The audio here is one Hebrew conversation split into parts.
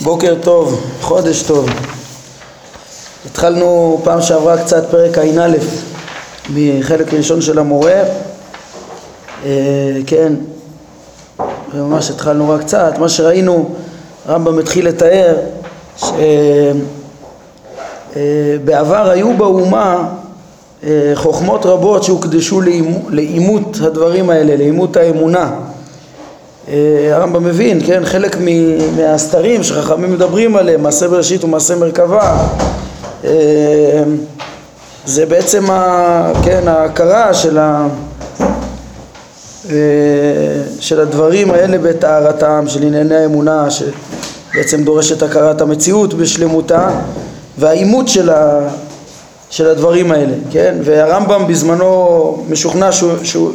בוקר טוב, חודש טוב. התחלנו פעם שעברה קצת פרק ע"א מחלק ראשון של המורה. אה, כן, ממש התחלנו רק קצת. מה שראינו, הרמב"ם התחיל לתאר שבעבר היו באומה אה, חוכמות רבות שהוקדשו לאימות הדברים האלה, לאימות האמונה. אה, הרמב"ם מבין, כן, חלק מהסתרים שחכמים מדברים עליהם, מעשה בראשית ומעשה מרכבה, אה, זה בעצם, ה, כן, ההכרה של, ה, אה, של הדברים האלה בטהרתם, של ענייני האמונה, שבעצם דורשת הכרת המציאות בשלמותה, והאימות של, ה, של הדברים האלה, כן, והרמב"ם בזמנו משוכנע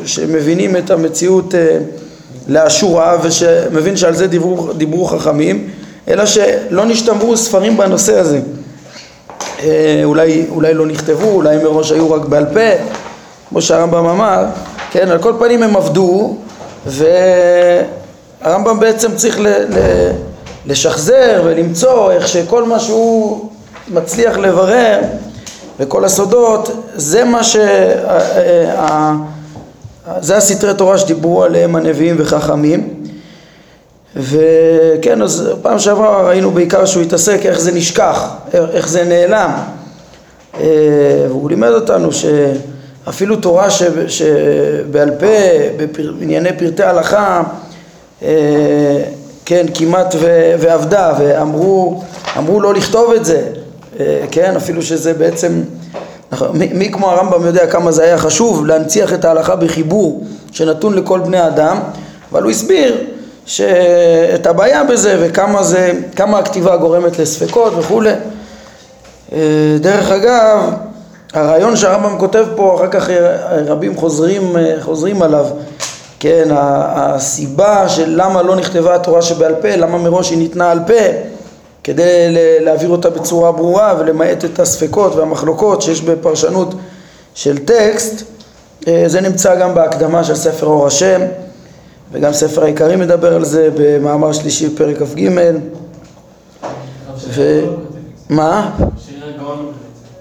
שמבינים את המציאות לאשורה ושמבין שעל זה דיברו, דיברו חכמים אלא שלא נשתמרו ספרים בנושא הזה. אה, אולי, אולי לא נכתבו, אולי מראש היו רק בעל פה. כמו שהרמב"ם אמר כן, על כל פנים הם עבדו והרמב"ם בעצם צריך ל, ל, לשחזר ולמצוא איך שכל מה שהוא מצליח לברר וכל הסודות זה מה שה... זה הסתרי תורה שדיברו עליהם הנביאים וחכמים. וכן אז פעם שעברה ראינו בעיקר שהוא התעסק איך זה נשכח, איך זה נעלם. אה, והוא לימד אותנו שאפילו תורה שבעל פה בענייני פרטי הלכה אה, כן כמעט ועבדה ואמרו אמרו לא לכתוב את זה. אה, כן אפילו שזה בעצם מי, מי כמו הרמב"ם יודע כמה זה היה חשוב להנציח את ההלכה בחיבור שנתון לכל בני אדם, אבל הוא הסביר שאת הבעיה בזה וכמה זה, כמה הכתיבה גורמת לספקות וכולי. אה, דרך אגב, הרעיון שהרמב"ם כותב פה, אחר כך רבים חוזרים, אה, חוזרים עליו, כן, הסיבה של למה לא נכתבה התורה שבעל פה, למה מראש היא ניתנה על פה כדי להעביר אותה בצורה ברורה ולמעט את הספקות והמחלוקות שיש בפרשנות של טקסט אה, זה נמצא גם בהקדמה של ספר אור השם וגם ספר העיקרים מדבר על זה במאמר שלישי בפרק כ"ג ומה?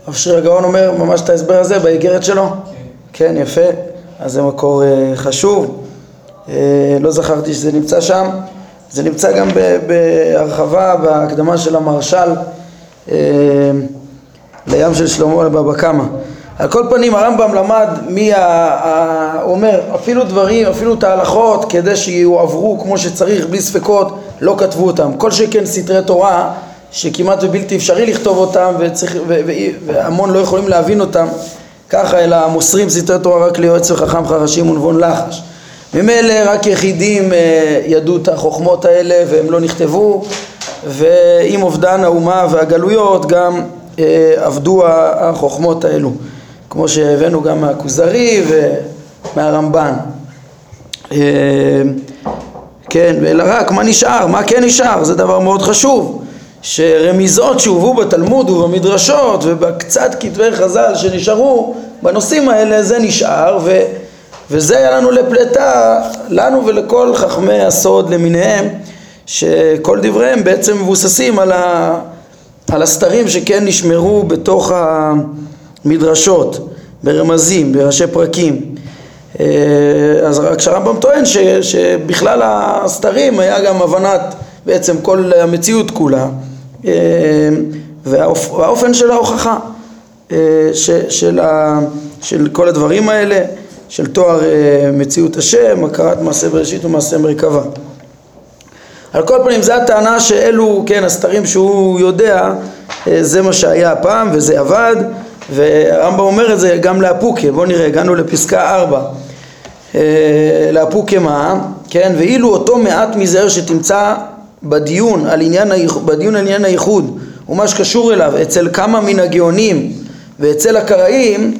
רב שריר הגאון אומר ממש את ההסבר הזה באיגרת שלו? כן. כן, יפה, אז זה מקור אה, חשוב אה, לא זכרתי שזה נמצא שם זה נמצא גם בהרחבה בהקדמה של המרשל אה, לים של שלמה לבבא קמא. על כל פנים הרמב"ם למד מי, ה, הוא אומר אפילו דברים, אפילו את ההלכות כדי שיועברו כמו שצריך בלי ספקות לא כתבו אותם. כל שכן סתרי תורה שכמעט ובלתי אפשרי לכתוב אותם וצריך, ו, ו, והמון לא יכולים להבין אותם ככה אלא מוסרים סתרי תורה רק ליועץ וחכם חרשים ונבון לחש. ממילא רק יחידים אה, ידעו את החוכמות האלה והם לא נכתבו. ועם אובדן האומה והגלויות גם עבדו אה, החוכמות האלו. כמו שהבאנו גם מהכוזרי ומהרמב"ן. אה, כן, אלא רק מה נשאר, מה כן נשאר, זה דבר מאוד חשוב. שרמיזות שהובאו בתלמוד ובמדרשות ובקצת כתבי חז"ל שנשארו בנושאים האלה זה נשאר ו... וזה היה לנו לפלטה, לנו ולכל חכמי הסוד למיניהם, שכל דבריהם בעצם מבוססים על, ה, על הסתרים שכן נשמרו בתוך המדרשות, ברמזים, בראשי פרקים. אה, אז רק שהרמב"ם טוען ש, שבכלל הסתרים היה גם הבנת בעצם כל המציאות כולה אה, והאופן של ההוכחה אה, של, של כל הדברים האלה של תואר אה, מציאות השם, הכרת מעשה בראשית ומעשה מרכבה. על כל פנים זו הטענה שאלו, כן, הסתרים שהוא יודע, אה, זה מה שהיה הפעם וזה עבד, והרמב"ם אומר את זה גם לאפוקה, בואו נראה, הגענו לפסקה 4. אה, לאפוקה מה? כן, ואילו אותו מעט מזער שתמצא בדיון על עניין, בדיון על עניין הייחוד ומה שקשור אליו אצל כמה מן הגאונים ואצל הקראים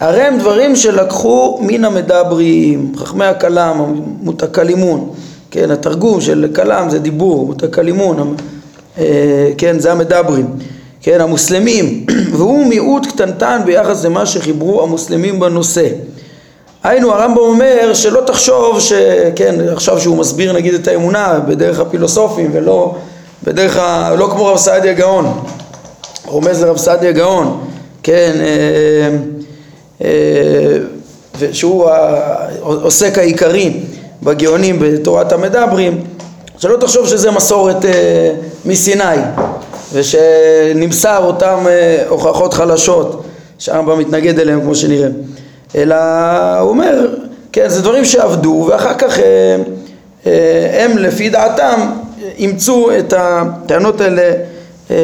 הרי הם דברים שלקחו מן המדברים, חכמי הכלם, מותקלימון, כן, התרגום של כלם זה דיבור, מותקלימון, אה, כן, זה המדברים, כן, המוסלמים, והוא מיעוט קטנטן ביחס למה שחיברו המוסלמים בנושא. היינו הרמב"ם אומר שלא תחשוב שכן עכשיו שהוא מסביר נגיד את האמונה בדרך הפילוסופים ולא בדרך ה... לא כמו רב סעדיה גאון רומז לרב סעדיה גאון כן אה, שהוא העוסק העיקרי בגאונים בתורת המדברים שלא תחשוב שזה מסורת אה, מסיני ושנמסר אותם אה, הוכחות חלשות שהרמב"ם מתנגד אליהם כמו שנראה אלא הוא אומר, כן, זה דברים שעבדו ואחר כך אה, אה, הם לפי דעתם אימצו את הטענות האלה אה,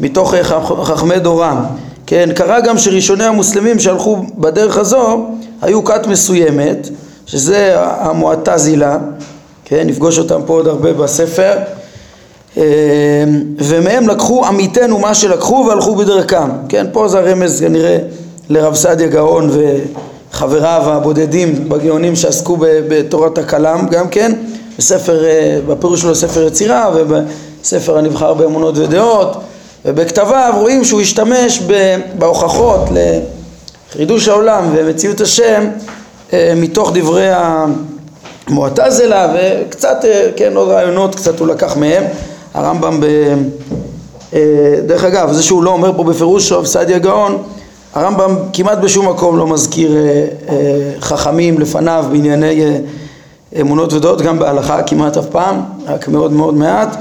מתוך חכמי דורם. כן, קרה גם שראשוני המוסלמים שהלכו בדרך הזו היו כת מסוימת, שזה המועטזילה, כן, נפגוש אותם פה עוד הרבה בספר, ומהם לקחו עמיתנו מה שלקחו והלכו בדרכם, כן, פה זה הרמז כנראה לרב סעדיה גאון וחבריו הבודדים בגאונים שעסקו בתורת הכלם גם כן, בספר, אה, בפירוש שלו ספר יצירה ובספר הנבחר באמונות ודעות ובכתביו רואים שהוא השתמש בהוכחות לחידוש העולם ומציאות השם אה, מתוך דברי המועטזלה וקצת, אה, כן, עוד רעיונות קצת הוא לקח מהם. הרמב"ם ב... דרך אגב, זה שהוא לא אומר פה בפירוש רב סעדיה גאון הרמב"ם כמעט בשום מקום לא מזכיר אה, אה, חכמים לפניו בענייני אה, אמונות ודעות, גם בהלכה כמעט אף פעם, רק מאוד מאוד מעט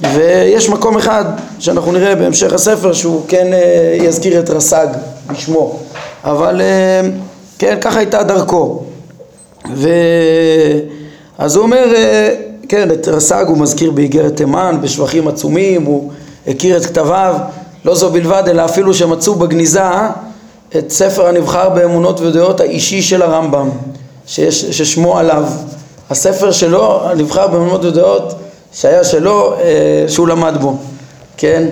ויש מקום אחד שאנחנו נראה בהמשך הספר שהוא כן יזכיר את רס"ג בשמו. אבל כן, ככה הייתה דרכו. ו... אז הוא אומר, כן, את רס"ג הוא מזכיר באיגרת תימן, בשבחים עצומים, הוא הכיר את כתביו. לא זו בלבד, אלא אפילו שמצאו בגניזה את ספר הנבחר באמונות ודעות האישי של הרמב"ם, שיש, ששמו עליו. הספר שלו, הנבחר באמונות ודעות, שהיה שלו, אה, שהוא למד בו, כן?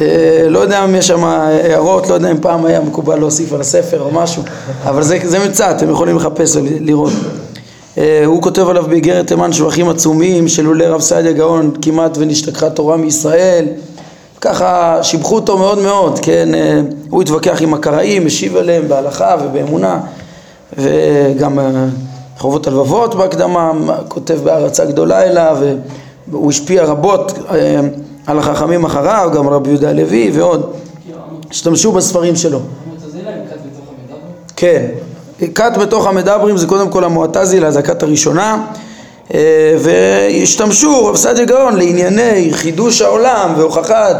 אה, לא יודע אם יש שם הערות, לא יודע אם פעם היה מקובל להוסיף על הספר או משהו, אבל זה, זה מצא, אתם יכולים לחפש ולראות. אה, הוא כותב עליו באיגרת תימן שבחים עצומים שלולא רב סעדיה גאון כמעט ונשתכחה תורה מישראל ככה שיבחו אותו מאוד מאוד, כן, אה, הוא התווכח עם הקראים, השיב עליהם בהלכה ובאמונה וגם אה, חובות הלבבות בהקדמה, כותב בהערצה גדולה אליו והוא השפיע רבות אה, על החכמים אחריו, גם רבי יהודה הלוי ועוד, השתמשו בספרים שלו. כן, כת בתוך המדברים זה קודם כל המועטזילה, זה הכת הראשונה אה, והשתמשו רב סעדיה גאון לענייני חידוש העולם והוכחת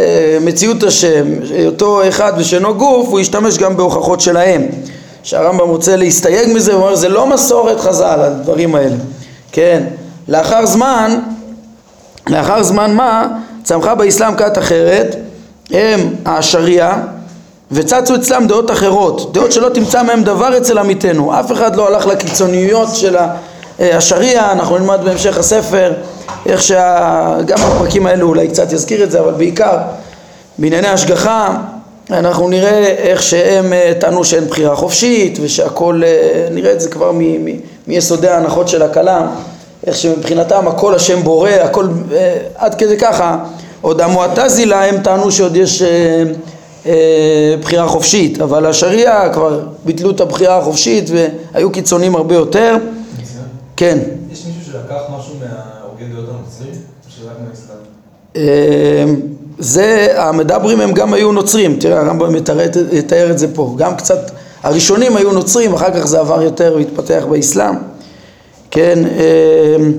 אה, מציאות השם, אותו אחד ושאינו גוף, הוא השתמש גם בהוכחות שלהם. שהרמב"ם רוצה להסתייג מזה, הוא אומר זה לא מסורת חז"ל הדברים האלה, כן, לאחר זמן, לאחר זמן מה, צמחה באסלאם כת אחרת, הם השריעה וצצו אצלם דעות אחרות, דעות שלא תמצא מהם דבר אצל עמיתנו, אף אחד לא הלך לקיצוניות של אה, השריעה, אנחנו נלמד בהמשך הספר איך שה... גם בפרקים האלו אולי קצת יזכיר את זה, אבל בעיקר בענייני השגחה אנחנו נראה איך שהם אה, טענו שאין בחירה חופשית ושהכל, אה, נראה את זה כבר מ- מ- מיסודי ההנחות של הכלם, איך שמבחינתם הכל השם בורא, הכל עד כדי ככה, עוד המועטזילה הם טענו שעוד יש בחירה חופשית, אבל השריעה כבר ביטלו את הבחירה החופשית והיו קיצונים הרבה יותר כן. יש מישהו שלקח משהו מההוגי דעות הנוצרים? או שרק מהאסלאם? זה, המדברים הם גם היו נוצרים, תראה הרמב"ם יתאר את זה פה, גם קצת, הראשונים היו נוצרים, אחר כך זה עבר יותר והתפתח באסלאם, כן, אמ,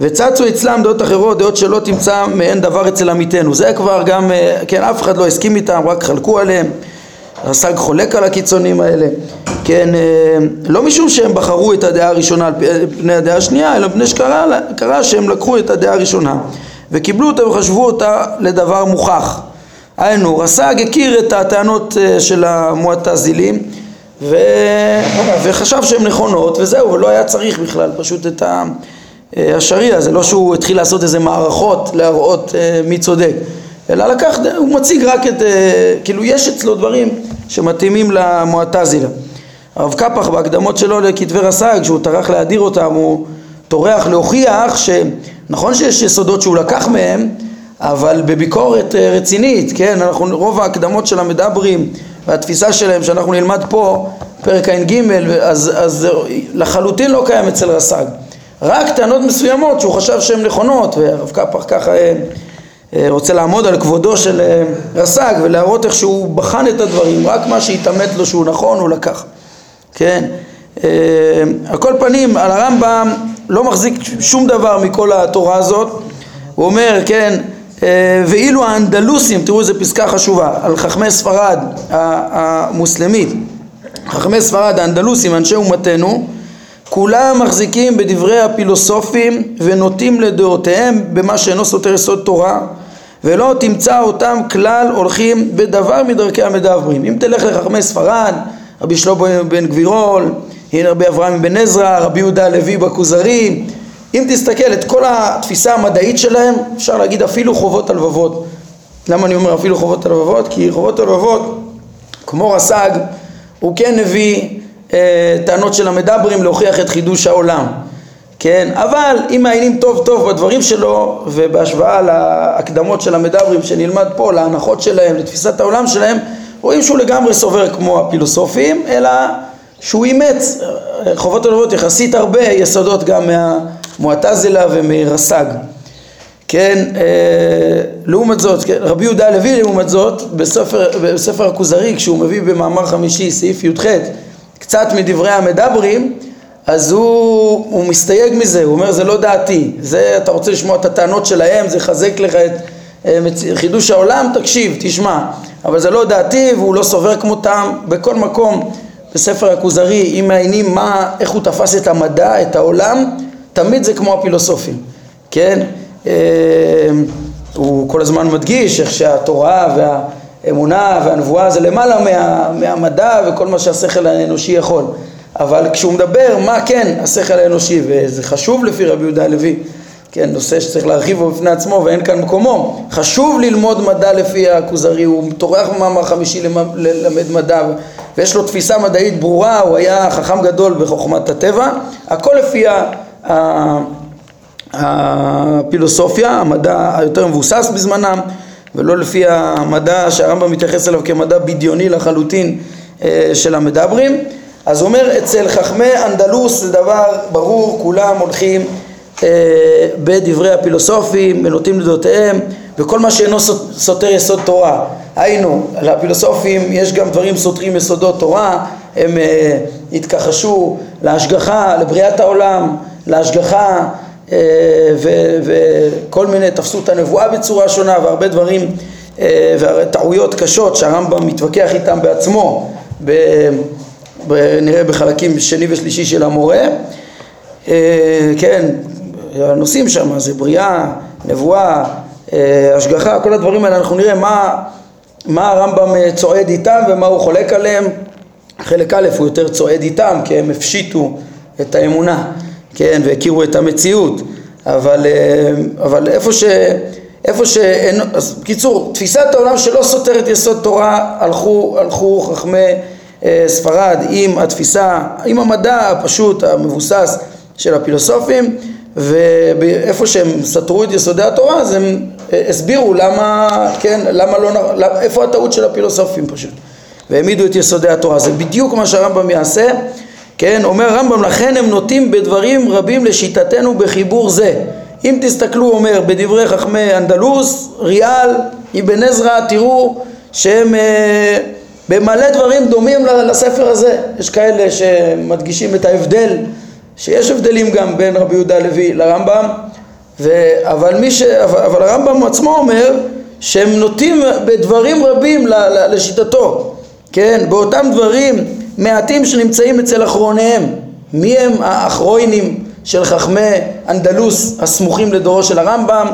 וצצו אצלם דעות אחרות, דעות שלא תמצא מהן דבר אצל עמיתנו, זה כבר גם, אה, כן, אף אחד לא הסכים איתם, רק חלקו עליהם, רס"ג חולק על הקיצונים האלה, כן, אה, לא משום שהם בחרו את הדעה הראשונה על פני הדעה השנייה, אלא מפני שקרה שהם לקחו את הדעה הראשונה וקיבלו אותה וחשבו אותה לדבר מוכח. היינו, רס"ג הכיר את הטענות אה, של המועטזילים ו... וחשב שהן נכונות וזהו, ולא היה צריך בכלל פשוט את אה, השריעה, זה לא שהוא התחיל לעשות איזה מערכות להראות מי צודק, אלא לקח, הוא מציג רק את, כאילו יש אצלו דברים שמתאימים למועטזילה. הרב קפח בהקדמות שלו לכתבי רס"ג, כשהוא טרח להדיר אותם, הוא טורח להוכיח שנכון שיש יסודות שהוא לקח מהם, אבל בביקורת אה, רצינית, כן, אנחנו, רוב ההקדמות של המדברים והתפיסה שלהם שאנחנו נלמד פה, פרק ע"ג, אז, אז לחלוטין לא קיים אצל רס"ג. רק טענות מסוימות שהוא חשב שהן נכונות, והרב קפח ככה אה, אה, רוצה לעמוד על כבודו של אה, רס"ג ולהראות איך שהוא בחן את הדברים, רק מה שהתעמת לו שהוא נכון הוא לקח, כן? על כל פנים, על הרמב"ם לא מחזיק שום דבר מכל התורה הזאת, הוא אומר, כן, ואילו האנדלוסים, תראו איזה פסקה חשובה, על חכמי ספרד המוסלמית, חכמי ספרד האנדלוסים, אנשי אומתנו, כולם מחזיקים בדברי הפילוסופים ונוטים לדעותיהם במה שאינו סותר יסוד תורה ולא תמצא אותם כלל הולכים בדבר מדרכי המדברים. אם תלך לחכמי ספרד, רבי שלמה בן גבירול, הנה רבי אברהם בן עזרא, רבי יהודה הלוי בכוזרי, אם תסתכל את כל התפיסה המדעית שלהם, אפשר להגיד אפילו חובות הלבבות. למה אני אומר אפילו חובות הלבבות? כי חובות הלבבות, כמו רס"ג, הוא כן הביא אה, טענות של המדברים להוכיח את חידוש העולם, כן? אבל אם מעיינים טוב טוב בדברים שלו ובהשוואה להקדמות של המדברים שנלמד פה, להנחות שלהם, לתפיסת העולם שלהם, רואים שהוא לגמרי סובר כמו הפילוסופים, אלא שהוא אימץ אה, חובות הלבבות יחסית הרבה יסודות גם מהמועתזלה ומרס"ג. כן, אה, לעומת זאת, כן, רבי יהודה הלוי לעומת זאת, בספר, בספר הכוזרי, כשהוא מביא במאמר חמישי, סעיף י"ח, קצת מדברי המדברים, אז הוא, הוא מסתייג מזה, הוא אומר זה לא דעתי, זה אתה רוצה לשמוע את הטענות שלהם, זה יחזק לך את אה, חידוש העולם, תקשיב, תשמע, אבל זה לא דעתי והוא לא סובר כמותם, בכל מקום בספר הכוזרי, אם מעיינים מה, איך הוא תפס את המדע, את העולם, תמיד זה כמו הפילוסופים, כן? אה, הוא כל הזמן מדגיש איך שהתורה וה... אמונה והנבואה זה למעלה מה, מהמדע וכל מה שהשכל האנושי יכול אבל כשהוא מדבר מה כן השכל האנושי וזה חשוב לפי רבי יהודה הלוי כן, נושא שצריך להרחיב בו בפני עצמו ואין כאן מקומו חשוב ללמוד מדע לפי הכוזרי הוא טורח במאמר חמישי ללמד מדע ויש לו תפיסה מדעית ברורה הוא היה חכם גדול בחוכמת הטבע. הכל לפי הפילוסופיה המדע היותר מבוסס בזמנם ולא לפי המדע שהרמב"ם מתייחס אליו כמדע בדיוני לחלוטין אה, של המדברים. אז הוא אומר אצל חכמי אנדלוס זה דבר ברור כולם הולכים אה, בדברי הפילוסופים ונוטים לדעותיהם וכל מה שאינו סותר יסוד תורה היינו לפילוסופים יש גם דברים סותרים יסודות תורה הם אה, התכחשו להשגחה לבריאת העולם להשגחה אה, וכל מיני, תפסו את הנבואה בצורה שונה והרבה דברים אה, וטעויות קשות שהרמב"ם מתווכח איתם בעצמו נראה בחלקים שני ושלישי של המורה. אה, כן, הנושאים שם זה בריאה, נבואה, השגחה, כל הדברים האלה אנחנו נראה מה, מה הרמב"ם צועד איתם ומה הוא חולק עליהם? חלק א' הוא יותר צועד איתם כי הם הפשיטו את האמונה כן, והכירו את המציאות, אבל, אה, אבל איפה ש... איפה שאין, אז בקיצור, תפיסת העולם שלא סותרת יסוד תורה, הלכו, הלכו חכמי אה, ספרד עם התפיסה, עם המדע הפשוט, המבוסס של הפילוסופים, ואיפה שהם סתרו את יסודי התורה, אז הם אה, הסבירו למה, כן, למה לא, למה, איפה הטעות של הפילוסופים פשוט, והעמידו את יסודי התורה. זה בדיוק מה שהרמב"ם יעשה כן, אומר הרמב"ם, לכן הם נוטים בדברים רבים לשיטתנו בחיבור זה. אם תסתכלו, אומר, בדברי חכמי אנדלוס, ריאל, אבן עזרא, תראו שהם אה, במלא דברים דומים לספר הזה. יש כאלה שמדגישים את ההבדל, שיש הבדלים גם בין רבי יהודה הלוי לרמב"ם, ו... אבל, ש... אבל הרמב"ם עצמו אומר שהם נוטים בדברים רבים לשיטתו, כן, באותם דברים מעטים שנמצאים אצל אחרוניהם. מי הם האחרוינים של חכמי אנדלוס הסמוכים לדורו של הרמב"ם?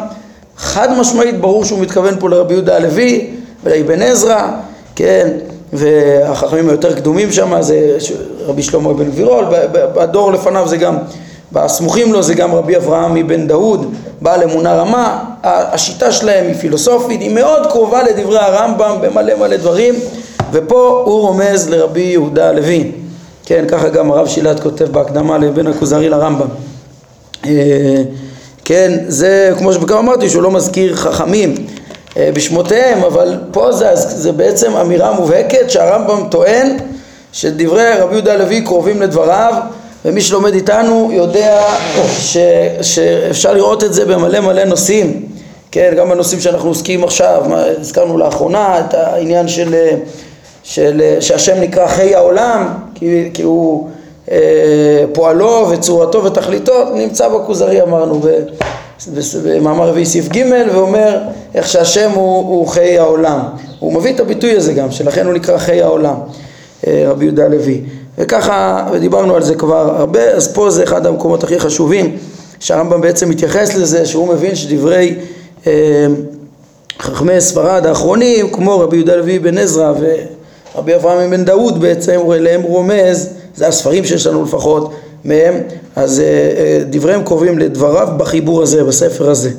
חד משמעית ברור שהוא מתכוון פה לרבי יהודה הלוי ולאבן עזרא, כן, והחכמים היותר קדומים שם זה רבי שלמה בן גבירול, בדור לפניו זה גם, בסמוכים לו זה גם רבי אברהם מבן דאוד, בעל אמונה רמה, השיטה שלהם היא פילוסופית, היא מאוד קרובה לדברי הרמב"ם במלא מלא דברים ופה הוא רומז לרבי יהודה הלוי, כן, ככה גם הרב שילת כותב בהקדמה לבן הכוזרי לרמב"ם. אה, כן, זה כמו שכבר אמרתי שהוא לא מזכיר חכמים אה, בשמותיהם, אבל פה זה, זה בעצם אמירה מובהקת שהרמב"ם טוען שדברי רבי יהודה הלוי קרובים לדבריו ומי שלומד איתנו יודע ש, שאפשר לראות את זה במלא מלא נושאים. כן, גם בנושאים שאנחנו עוסקים עכשיו, מה, הזכרנו לאחרונה את העניין של, של, שהשם נקרא חי העולם כי, כי הוא אה, פועלו וצורתו ותכליתו נמצא בכוזרי אמרנו במאמר רביעי סעיף ג' ואומר איך שהשם הוא, הוא חי העולם. הוא מביא את הביטוי הזה גם שלכן הוא נקרא חי העולם אה, רבי יהודה הלוי וככה ודיברנו על זה כבר הרבה אז פה זה אחד המקומות הכי חשובים שהרמב"ם בעצם מתייחס לזה שהוא מבין שדברי אה, חכמי ספרד האחרונים כמו רבי יהודה הלוי בן עזרא ורבי אברהם בן דאוד בעצם אליהם רומז זה הספרים שיש לנו לפחות מהם, אז אה, אה, דבריהם קרובים לדבריו בחיבור הזה, בספר הזה.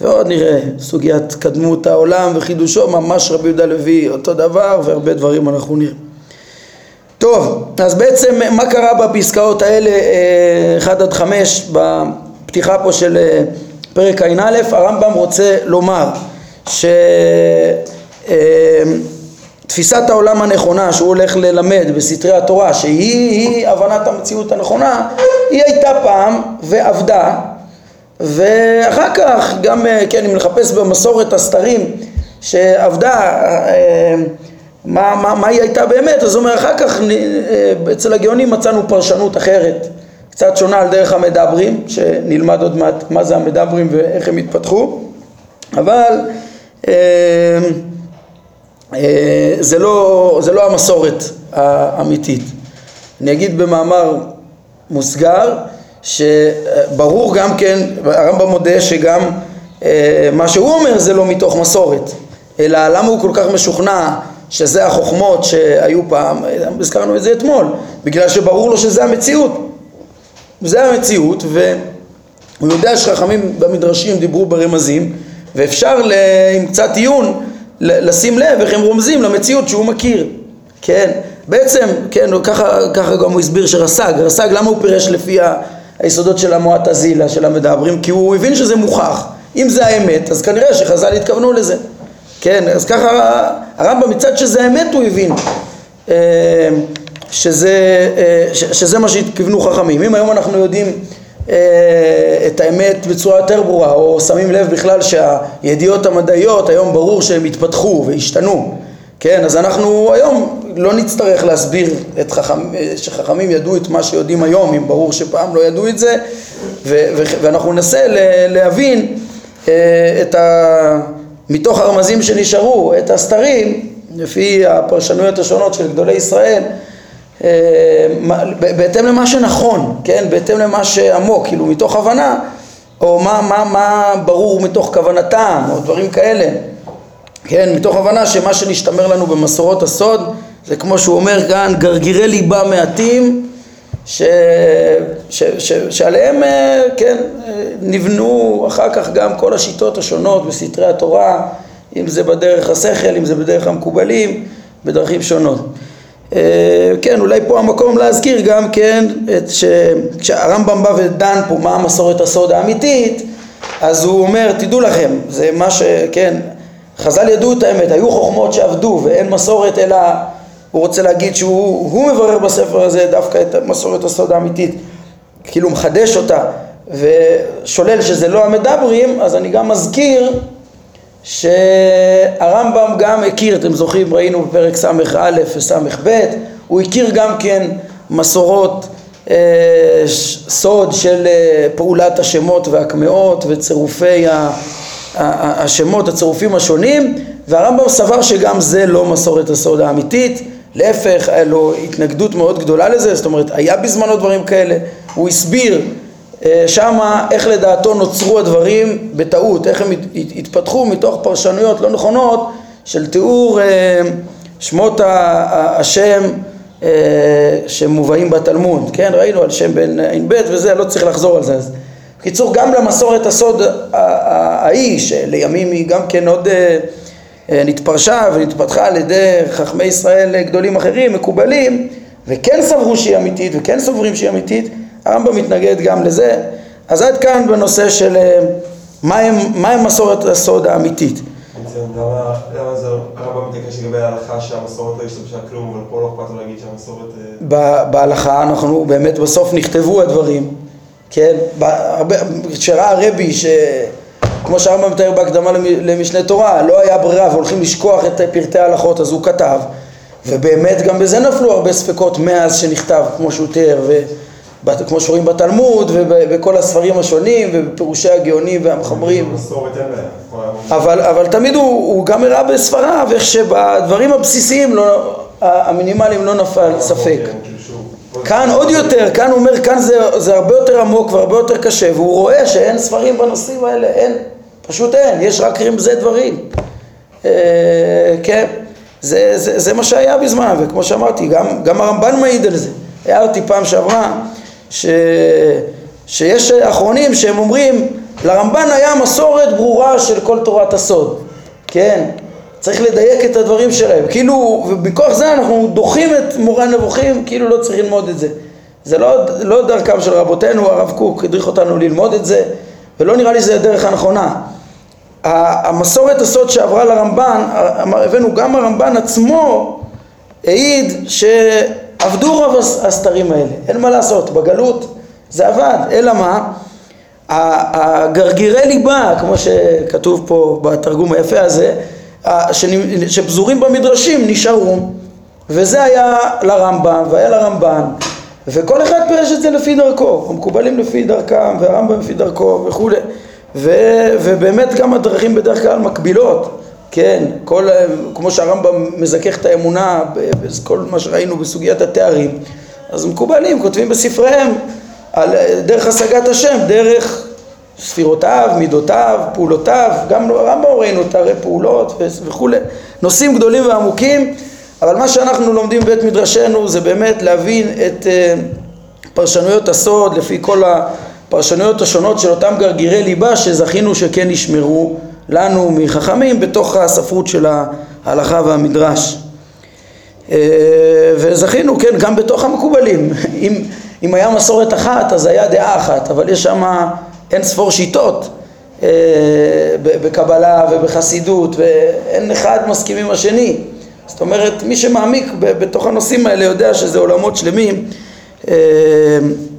ועוד נראה סוגיית קדמות העולם וחידושו, ממש רבי יהודה לוי אותו דבר והרבה דברים אנחנו נראה. טוב, אז בעצם מה קרה בפסקאות האלה 1 אה, עד 5 בפתיחה פה של פרק ע"א, הרמב"ם רוצה לומר ש... תפיסת העולם הנכונה שהוא הולך ללמד בסתרי התורה שהיא הבנת המציאות הנכונה היא הייתה פעם ועבדה ואחר כך גם כן אם נחפש במסורת הסתרים שעבדה אה, מה, מה, מה היא הייתה באמת אז הוא אומר אחר כך אה, אצל הגאונים מצאנו פרשנות אחרת קצת שונה על דרך המדברים שנלמד עוד מעט מה זה המדברים ואיך הם התפתחו אבל אה, אה, זה לא, זה לא המסורת האמיתית. אני אגיד במאמר מוסגר שברור גם כן, הרמב"ם מודה שגם אה, מה שהוא אומר זה לא מתוך מסורת, אלא למה הוא כל כך משוכנע שזה החוכמות שהיו פעם, הזכרנו את זה אתמול, בגלל שברור לו שזה המציאות, זה המציאות והוא יודע שחכמים במדרשים דיברו ברמזים ואפשר עם קצת עיון לשים לב איך הם רומזים למציאות שהוא מכיר, כן? בעצם, כן, ככה, ככה גם הוא הסביר שרס"ג, רס"ג למה הוא פירש לפי היסודות של המועט הזילה, של המדברים? כי הוא הבין שזה מוכח. אם זה האמת, אז כנראה שחז"ל התכוונו לזה. כן, אז ככה הרמב"ם מצד שזה האמת הוא הבין אה, שזה, אה, שזה מה שהתכוונו חכמים. אם היום אנחנו יודעים אה, את האמת בצורה יותר ברורה, או שמים לב בכלל שהידיעות המדעיות היום ברור שהם התפתחו והשתנו, כן, אז אנחנו היום לא נצטרך להסביר את חכם, שחכמים ידעו את מה שיודעים היום, אם ברור שפעם לא ידעו את זה, ו- ואנחנו ננסה להבין את ה... מתוך הרמזים שנשארו, את הסתרים, לפי הפרשנויות השונות של גדולי ישראל, אה, בהתאם למה שנכון, כן? בהתאם למה שעמוק, כאילו מתוך הבנה, או מה, מה, מה ברור מתוך כוונתם, או דברים כאלה, כן? מתוך הבנה שמה שנשתמר לנו במסורות הסוד, זה כמו שהוא אומר כאן, גרגירי ליבה מעטים, ש, ש, ש, שעליהם, אה, כן, אה, נבנו אחר כך גם כל השיטות השונות בסתרי התורה, אם זה בדרך השכל, אם זה בדרך המקובלים, בדרכים שונות. אה, כן, אולי פה המקום להזכיר גם כן את ש... כשהרמב"ם בא ודן פה מה המסורת הסוד האמיתית אז הוא אומר, תדעו לכם, זה מה ש... כן, חז"ל ידעו את האמת, היו חוכמות שעבדו ואין מסורת אלא הוא רוצה להגיד שהוא מברר בספר הזה דווקא את מסורת הסוד האמיתית כאילו מחדש אותה ושולל שזה לא המדברים אז אני גם מזכיר שהרמב"ם גם הכיר, אתם זוכרים, ראינו בפרק ס"א וס"ב, הוא הכיר גם כן מסורות אה, סוד של אה, פעולת השמות והקמעות וצירופי השמות, הצירופים השונים, והרמב"ם סבר שגם זה לא מסורת הסוד האמיתית, להפך, היה לו התנגדות מאוד גדולה לזה, זאת אומרת, היה בזמנו דברים כאלה, הוא הסביר אה, שמה איך לדעתו נוצרו הדברים בטעות, איך הם התפתחו מתוך פרשנויות לא נכונות של תיאור אה, שמות השם אה, שמובאים בתלמוד, כן? ראינו על שם בן ע"ב וזה, לא צריך לחזור על זה. אז בקיצור, גם למסורת הסוד ההיא, שלימים היא גם כן עוד נתפרשה ונתפתחה על ידי חכמי ישראל גדולים אחרים, מקובלים, וכן סברו שהיא אמיתית וכן סוברים שהיא אמיתית, הרמב"ם מתנגד גם לזה, אז עד כאן בנושא של מהם, אה, מהם מסורת הסוד האמיתית. בעצם, למה, למה זה הרמב"ם מתעקש לגבי ההלכה שהמסורת לא השתמשה כלום, אבל פה לא אכפת לו להגיד שהמסורת... אה, בהלכה אנחנו באמת בסוף נכתבו הדברים, כן? כשראה הרבי ש... כמו שהרמב"ם מתאר בהקדמה למשנה תורה, לא היה ברירה והולכים לשכוח את פרטי ההלכות אז הוא כתב ובאמת גם בזה נפלו הרבה ספקות מאז שנכתב כמו שהוא תיאר כמו שרואים בתלמוד ובכל הספרים השונים ובפירושי הגאונים והמחברים אבל, אבל תמיד הוא, הוא גם הראה בספריו איך שבדברים הבסיסיים לא, המינימליים לא נפל ספק כאן עוד יותר, כאן הוא אומר, כאן זה, זה הרבה יותר עמוק והרבה יותר קשה והוא רואה שאין ספרים בנושאים האלה, אין, פשוט אין, יש רק רמזי דברים. אה, כן, זה, זה, זה מה שהיה בזמן וכמו שאמרתי, גם, גם הרמב"ן מעיד על זה. אותי פעם שעברה ש... שיש אחרונים שהם אומרים לרמב"ן היה מסורת ברורה של כל תורת הסוד, כן? צריך לדייק את הדברים שלהם, כאילו, ובכוח זה אנחנו דוחים את מורה נבוכים, כאילו לא צריך ללמוד את זה. זה לא, לא דרכם של רבותינו, הרב קוק הדריך אותנו ללמוד את זה, ולא נראה לי שזה הדרך הנכונה. המסורת הסוד שעברה לרמב"ן, הבאנו גם הרמב"ן עצמו העיד ש... עבדו רוב הסתרים האלה, אין מה לעשות, בגלות זה עבד, אלא מה? הגרגירי ליבה, כמו שכתוב פה בתרגום היפה הזה, שפזורים במדרשים נשארו, וזה היה לרמב"ם והיה לרמב"ן, וכל אחד פירש את זה לפי דרכו, המקובלים לפי דרכם והרמב"ם לפי דרכו וכולי, ובאמת גם הדרכים בדרך כלל מקבילות. כן, כל, כמו שהרמב"ם מזכך את האמונה בכל מה שראינו בסוגיית התארים, אז מקובלים, כותבים בספריהם על דרך השגת השם, דרך ספירותיו, מידותיו, פעולותיו, גם הרמב"ם ראינו תארי פעולות וכולי, נושאים גדולים ועמוקים, אבל מה שאנחנו לומדים בבית מדרשנו זה באמת להבין את אה, פרשנויות הסוד לפי כל הפרשנויות השונות של אותם גרגירי ליבה שזכינו שכן ישמרו לנו מחכמים בתוך הספרות של ההלכה והמדרש. אה, וזכינו, כן, גם בתוך המקובלים. אם, אם היה מסורת אחת, אז היה דעה אחת, אבל יש שם אין ספור שיטות אה, בקבלה ובחסידות, ואין אחד מסכים עם השני. זאת אומרת, מי שמעמיק בתוך הנושאים האלה יודע שזה עולמות שלמים אה,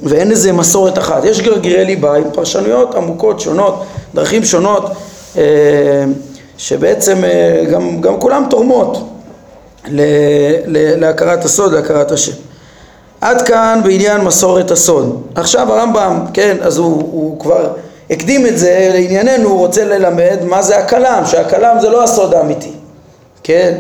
ואין איזה מסורת אחת. יש גרגירי ליבה עם פרשנויות עמוקות, שונות, דרכים שונות אה, שבעצם אה, גם, גם כולם תורמות להכרת הסוד, להכרת השם. עד כאן בעניין מסורת הסוד. עכשיו הרמב"ם, כן, אז הוא, הוא כבר הקדים את זה לענייננו, הוא רוצה ללמד מה זה הכלם, שהכלם זה לא הסוד האמיתי, כן?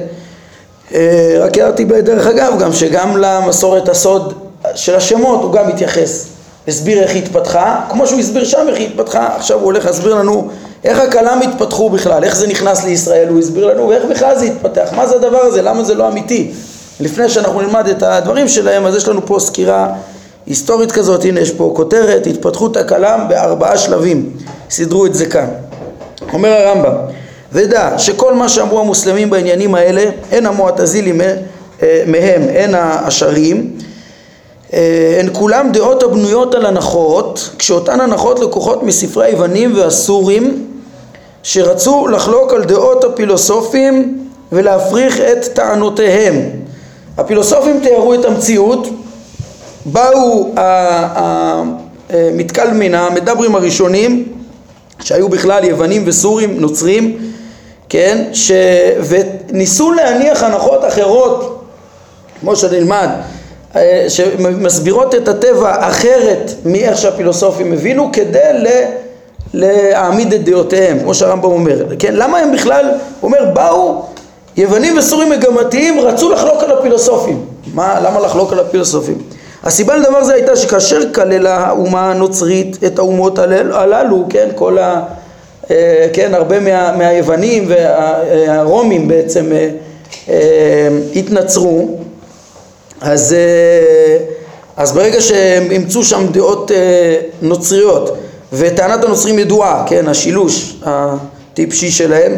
אה, רק הערתי בדרך אגב גם שגם למסורת הסוד של השמות הוא גם מתייחס, הסביר איך היא התפתחה, כמו שהוא הסביר שם איך היא התפתחה, עכשיו הוא הולך להסביר לנו איך הכלם התפתחו בכלל, איך זה נכנס לישראל, הוא הסביר לנו, ואיך בכלל זה התפתח, מה זה הדבר הזה, למה זה לא אמיתי. לפני שאנחנו נלמד את הדברים שלהם, אז יש לנו פה סקירה היסטורית כזאת, הנה יש פה כותרת, התפתחות הכלם בארבעה שלבים, סידרו את זה כאן. אומר הרמב"ם, ודע שכל מה שאמרו המוסלמים בעניינים האלה, הן המועתזילים אה, מהם, הן השרים, אה, הן כולם דעות הבנויות על הנחות, כשאותן הנחות לקוחות מספרי היוונים והסורים שרצו לחלוק על דעות הפילוסופים ולהפריך את טענותיהם. הפילוסופים תיארו את המציאות, באו המתקלמין, המדברים הראשונים, שהיו בכלל יוונים וסורים, נוצרים, כן, ש... וניסו להניח הנחות אחרות, כמו שנלמד, אה, שמסבירות את הטבע אחרת מאיך שהפילוסופים הבינו כדי ל... להעמיד את דעותיהם, כמו שהרמב"ם אומר, כן? למה הם בכלל, הוא אומר, באו יוונים וסורים מגמתיים, רצו לחלוק על הפילוסופים. מה, למה לחלוק על הפילוסופים? הסיבה לדבר זה הייתה שכאשר כללה האומה הנוצרית את האומות הללו, כן, כל ה... אה, כן, הרבה מה, מהיוונים והרומים בעצם אה, התנצרו, אז, אז ברגע שהם אימצו שם דעות נוצריות וטענת הנוצרים ידועה, כן, השילוש הטיפשי שלהם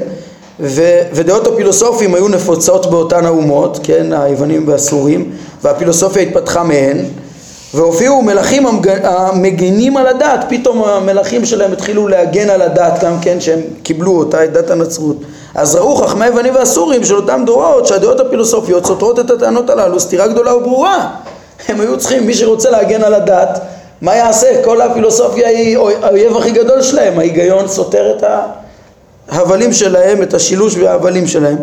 ו, ודעות הפילוסופים היו נפוצות באותן האומות, כן, היוונים והסורים והפילוסופיה התפתחה מהן והופיעו מלכים המגינים על הדת, פתאום המלכים שלהם התחילו להגן על הדת גם כן שהם קיבלו אותה, את דת הנצרות. אז ראו חכמי היוונים והסורים של אותם דורות שהדעות הפילוסופיות סותרות את הטענות הללו סתירה גדולה וברורה. הם היו צריכים, מי שרוצה להגן על הדת, מה יעשה? כל הפילוסופיה היא האויב הכי גדול שלהם, ההיגיון סותר את ההבלים שלהם, את השילוש וההבלים שלהם.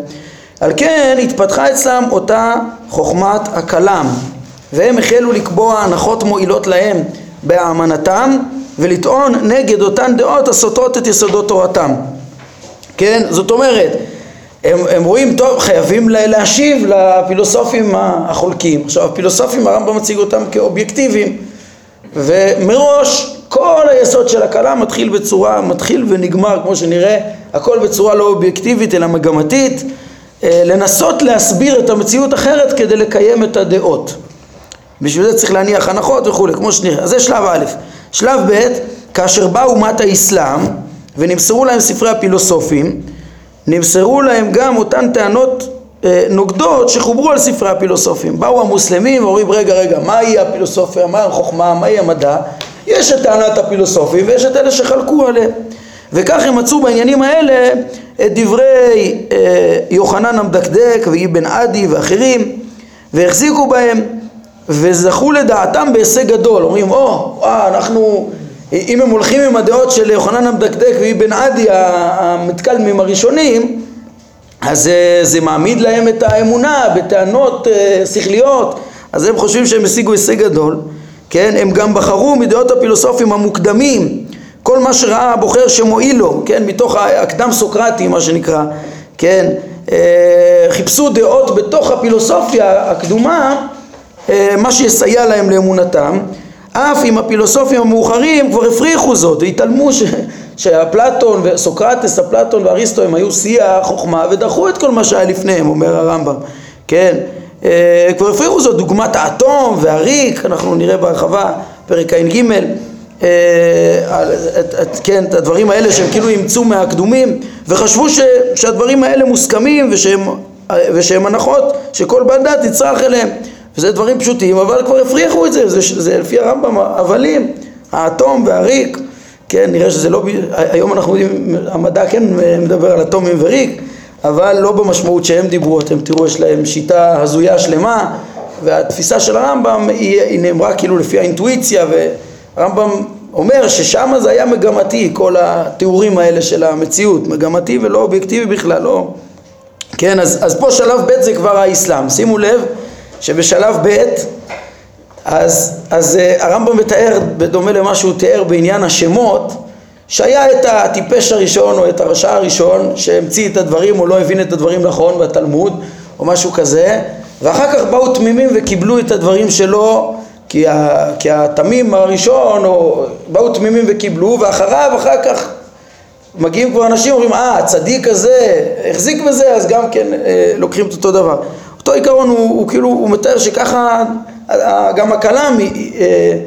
על כן התפתחה אצלם אותה חוכמת הכלם, והם החלו לקבוע הנחות מועילות להם באמנתם ולטעון נגד אותן דעות הסותרות את יסודות תורתם. כן? זאת אומרת, הם, הם רואים, טוב, חייבים להשיב לפילוסופים החולקים. עכשיו, הפילוסופים, הרמב"ם מציג אותם כאובייקטיביים, ומראש כל היסוד של הכלה מתחיל בצורה, מתחיל ונגמר, כמו שנראה, הכל בצורה לא אובייקטיבית אלא מגמתית, אה, לנסות להסביר את המציאות אחרת כדי לקיים את הדעות. בשביל זה צריך להניח הנחות וכולי, כמו שנראה. אז זה שלב א'. שלב ב', כאשר באה אומת האסלאם ונמסרו להם ספרי הפילוסופים, נמסרו להם גם אותן טענות אה, נוגדות שחוברו על ספרי הפילוסופים. באו המוסלמים ואומרים רגע רגע מהי הפילוסופיה, מה החוכמה, מהי המדע? יש את טענת הפילוסופים ויש את אלה שחלקו עליהם. וכך הם מצאו בעניינים האלה את דברי אה, יוחנן המדקדק ואיבן עדי ואחרים והחזיקו בהם וזכו לדעתם בהישג גדול, אומרים או, oh, אנחנו, אם הם הולכים עם הדעות של יוחנן המדקדק ואיבן עדי המתקלמים הראשונים אז זה, זה מעמיד להם את האמונה בטענות uh, שכליות. אז הם חושבים שהם השיגו הישג גדול כן, הם גם בחרו מדעות הפילוסופים המוקדמים. כל מה שראה הבוחר שמועיל לו, כן, מתוך הקדם סוקרטי מה שנקרא, כן, אה, חיפשו דעות בתוך הפילוסופיה הקדומה, אה, מה שיסייע להם לאמונתם, אף אם הפילוסופים המאוחרים כבר הפריחו זאת והתעלמו ש... שאפלטון וסוקרטס, אפלטון ואריסטו הם היו שיא החוכמה ודחו את כל מה שהיה לפניהם, אומר הרמב"ם, כן, כבר הפריחו זאת, דוגמת האטום והריק, אנחנו נראה בהרחבה, פרק ע"ג אה, כן, את הדברים האלה שהם כאילו אימצו מהקדומים וחשבו ש, שהדברים האלה מוסכמים ושהם, ושהם הנחות שכל בן דת יצרח אליהם. וזה דברים פשוטים אבל כבר הפריחו את זה, זה, זה לפי הרמב"ם הבלים, האטום והריק. כן, נראה שזה לא, היום אנחנו יודעים, המדע כן מדבר על אטומים וריק אבל לא במשמעות שהם דיברו, אתם תראו יש להם שיטה הזויה שלמה והתפיסה של הרמב"ם היא, היא נאמרה כאילו לפי האינטואיציה ו... הרמב"ם אומר ששם זה היה מגמתי, כל התיאורים האלה של המציאות, מגמתי ולא אובייקטיבי בכלל, לא... כן, אז, אז פה שלב ב' זה כבר האסלאם. שימו לב שבשלב ב' אז, אז uh, הרמב"ם מתאר, בדומה למה שהוא תיאר בעניין השמות, שהיה את הטיפש הראשון או את הרשע הראשון שהמציא את הדברים או לא הבין את הדברים נכון בתלמוד או משהו כזה, ואחר כך באו תמימים וקיבלו את הדברים שלו כי, ה, כי התמים הראשון, או באו תמימים וקיבלו, ואחריו, אחר כך מגיעים כבר אנשים, אומרים, אה, הצדיק הזה החזיק בזה, אז גם כן אה, לוקחים את אותו דבר. אותו עיקרון הוא, הוא כאילו, הוא מתאר שככה גם הכלם אה,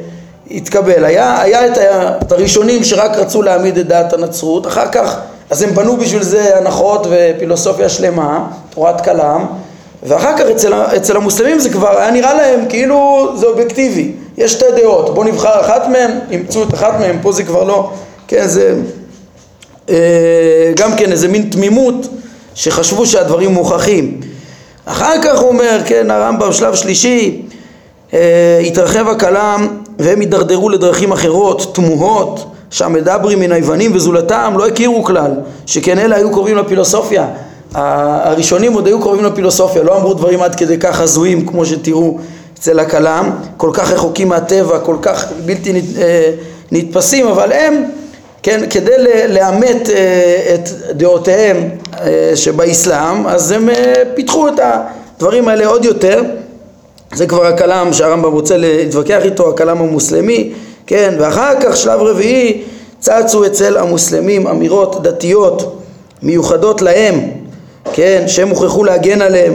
התקבל. היה, היה את, את הראשונים שרק רצו להעמיד את דעת הנצרות, אחר כך, אז הם בנו בשביל זה הנחות ופילוסופיה שלמה, תורת כלם, ואחר כך אצל, אצל המוסלמים זה כבר היה נראה להם כאילו זה אובייקטיבי, יש שתי דעות, בואו נבחר אחת מהן, אימצו את אחת מהן, פה זה כבר לא, כן, זה אה, גם כן איזה מין תמימות שחשבו שהדברים מוכחים. אחר כך הוא אומר, כן, הרמב"ם, שלב שלישי, אה, התרחב הכלם והם הידרדרו לדרכים אחרות, תמוהות, שהמדברים מן היוונים וזולתם לא הכירו כלל, שכן אלה היו קרובים לפילוסופיה. הראשונים עוד היו קרובים לפילוסופיה, לא אמרו דברים עד כדי כך הזויים כמו שתראו אצל הכלם, כל כך רחוקים מהטבע, כל כך בלתי אה, נתפסים, אבל הם, כן, כדי לאמת אה, את דעותיהם אה, שבאסלאם, אז הם פיתחו את הדברים האלה עוד יותר, זה כבר הכלם שהרמב"ם רוצה להתווכח איתו, הכלם המוסלמי, כן, ואחר כך שלב רביעי צצו אצל המוסלמים אמירות דתיות מיוחדות להם כן, שהם הוכרחו להגן עליהם.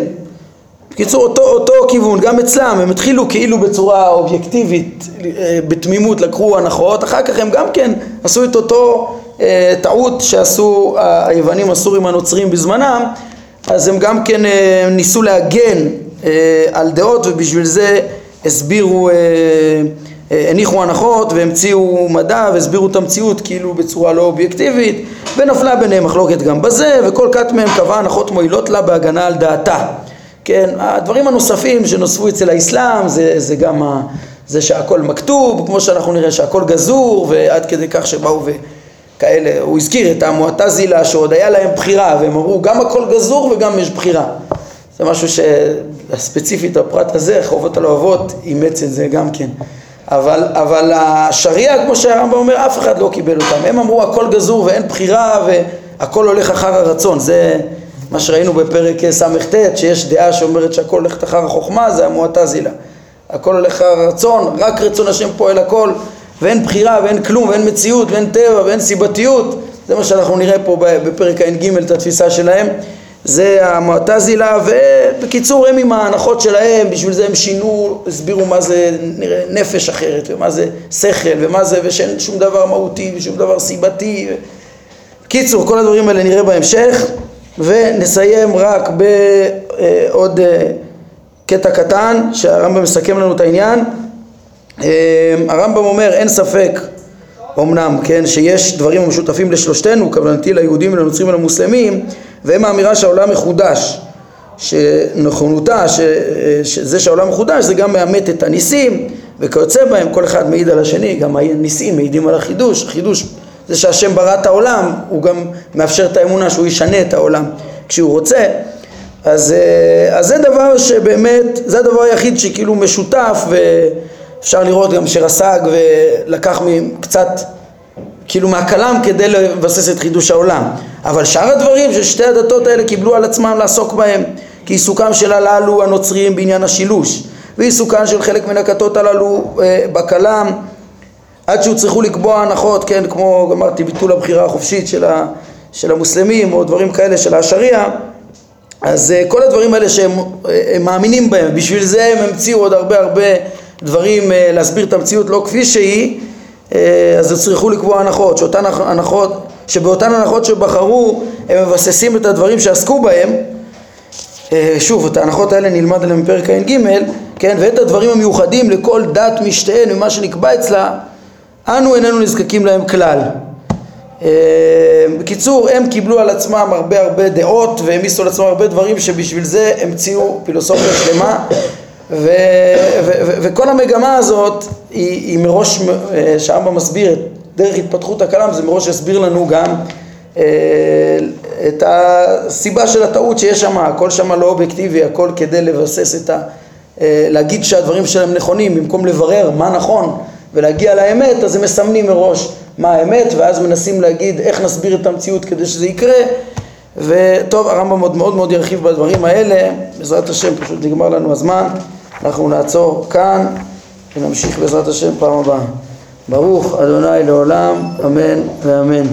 בקיצור, אותו, אותו כיוון, גם אצלם, הם התחילו כאילו בצורה אובייקטיבית, אה, בתמימות לקחו הנחות, אחר כך הם גם כן עשו את אותו אה, טעות שעשו היוונים הסורים הנוצרים בזמנם, אז הם גם כן אה, ניסו להגן על דעות ובשביל זה הסבירו אה, הניחו הנחות והמציאו מדע והסבירו את המציאות כאילו בצורה לא אובייקטיבית ונפלה ביניהם מחלוקת גם בזה וכל כת מהם קבעה הנחות מועילות לה בהגנה על דעתה. כן, הדברים הנוספים שנוספו אצל האסלאם זה, זה גם ה, זה שהכל מכתוב, כמו שאנחנו נראה שהכל גזור ועד כדי כך שבאו וכאלה, הוא הזכיר את המועטזילה שעוד היה להם בחירה והם אמרו גם הכל גזור וגם יש בחירה. זה משהו שספציפית הפרט הזה, חובות הלאהבות, אימץ את זה גם כן אבל, אבל השריעה, כמו שהרמב"ם אומר, אף אחד לא קיבל אותם. הם אמרו הכל גזור ואין בחירה והכל הולך אחר הרצון. זה מה שראינו בפרק ס"ט, שיש דעה שאומרת שהכל הולך אחר החוכמה, זה המועטזילה. הכל הולך אחר הרצון, רק רצון השם פועל הכל, ואין בחירה ואין כלום ואין מציאות ואין טבע ואין סיבתיות. זה מה שאנחנו נראה פה בפרק ע"ג, את התפיסה שלהם. זה המועטזילה, ובקיצור הם עם ההנחות שלהם, בשביל זה הם שינו, הסבירו מה זה נראה נפש אחרת, ומה זה שכל, ומה זה, ושאין שום דבר מהותי, ושום דבר סיבתי. קיצור, כל הדברים האלה נראה בהמשך, ונסיים רק בעוד אה, קטע קטן, שהרמב"ם מסכם לנו את העניין. אה, הרמב"ם אומר, אין ספק אמנם, כן, שיש דברים המשותפים לשלושתנו, כוונתי ליהודים ולנוצרים ולמוסלמים, והם האמירה שהעולם מחודש, שנכונותה, ש... שזה שהעולם מחודש זה גם מאמת את הניסים וכיוצא בהם, כל אחד מעיד על השני, גם הניסים מעידים על החידוש, החידוש זה שהשם ברא את העולם, הוא גם מאפשר את האמונה שהוא ישנה את העולם כשהוא רוצה, אז, אה, אז זה דבר שבאמת, זה הדבר היחיד שכאילו משותף ואפשר לראות גם שרס"ג ולקח קצת כאילו מהכלם כדי לבסס את חידוש העולם. אבל שאר הדברים ששתי הדתות האלה קיבלו על עצמם לעסוק בהם, כי עיסוקם של הללו הנוצריים בעניין השילוש, ועיסוקם של חלק מן הכתות הללו אה, בכלם, עד שהוצרכו לקבוע הנחות, כן, כמו אמרתי ביטול הבחירה החופשית של, ה, של המוסלמים או דברים כאלה של השריעה, אז אה, כל הדברים האלה שהם אה, מאמינים בהם, בשביל זה הם המציאו עוד הרבה הרבה דברים אה, להסביר את המציאות לא כפי שהיא אז יצטרכו לקבוע הנחות, שאותן הנחות, שבאותן הנחות שבחרו הם מבססים את הדברים שעסקו בהם. אה, שוב, את ההנחות האלה נלמד עליהן בפרק ע"ג, כן, ואת הדברים המיוחדים לכל דת משתיהן ומה שנקבע אצלה, אנו איננו נזקקים להם כלל. אה, בקיצור, הם קיבלו על עצמם הרבה הרבה דעות והעמיסו על עצמם הרבה דברים שבשביל זה המציאו פילוסופיה שלמה ו, ו, ו, וכל המגמה הזאת היא, היא מראש, אה, שהרמב"ם מסביר דרך התפתחות הכלם, זה מראש יסביר לנו גם אה, את הסיבה של הטעות שיש שם, הכל שם לא אובייקטיבי, הכל כדי לבסס את ה... אה, להגיד שהדברים שלהם נכונים, במקום לברר מה נכון ולהגיע לאמת, אז הם מסמנים מראש מה האמת, ואז מנסים להגיד איך נסביר את המציאות כדי שזה יקרה, וטוב, הרמב"ם מאוד מאוד מאוד ירחיב בדברים האלה, בעזרת השם פשוט נגמר לנו הזמן. אנחנו נעצור כאן ונמשיך בעזרת השם פעם הבאה. ברוך אדוני לעולם, אמן ואמן.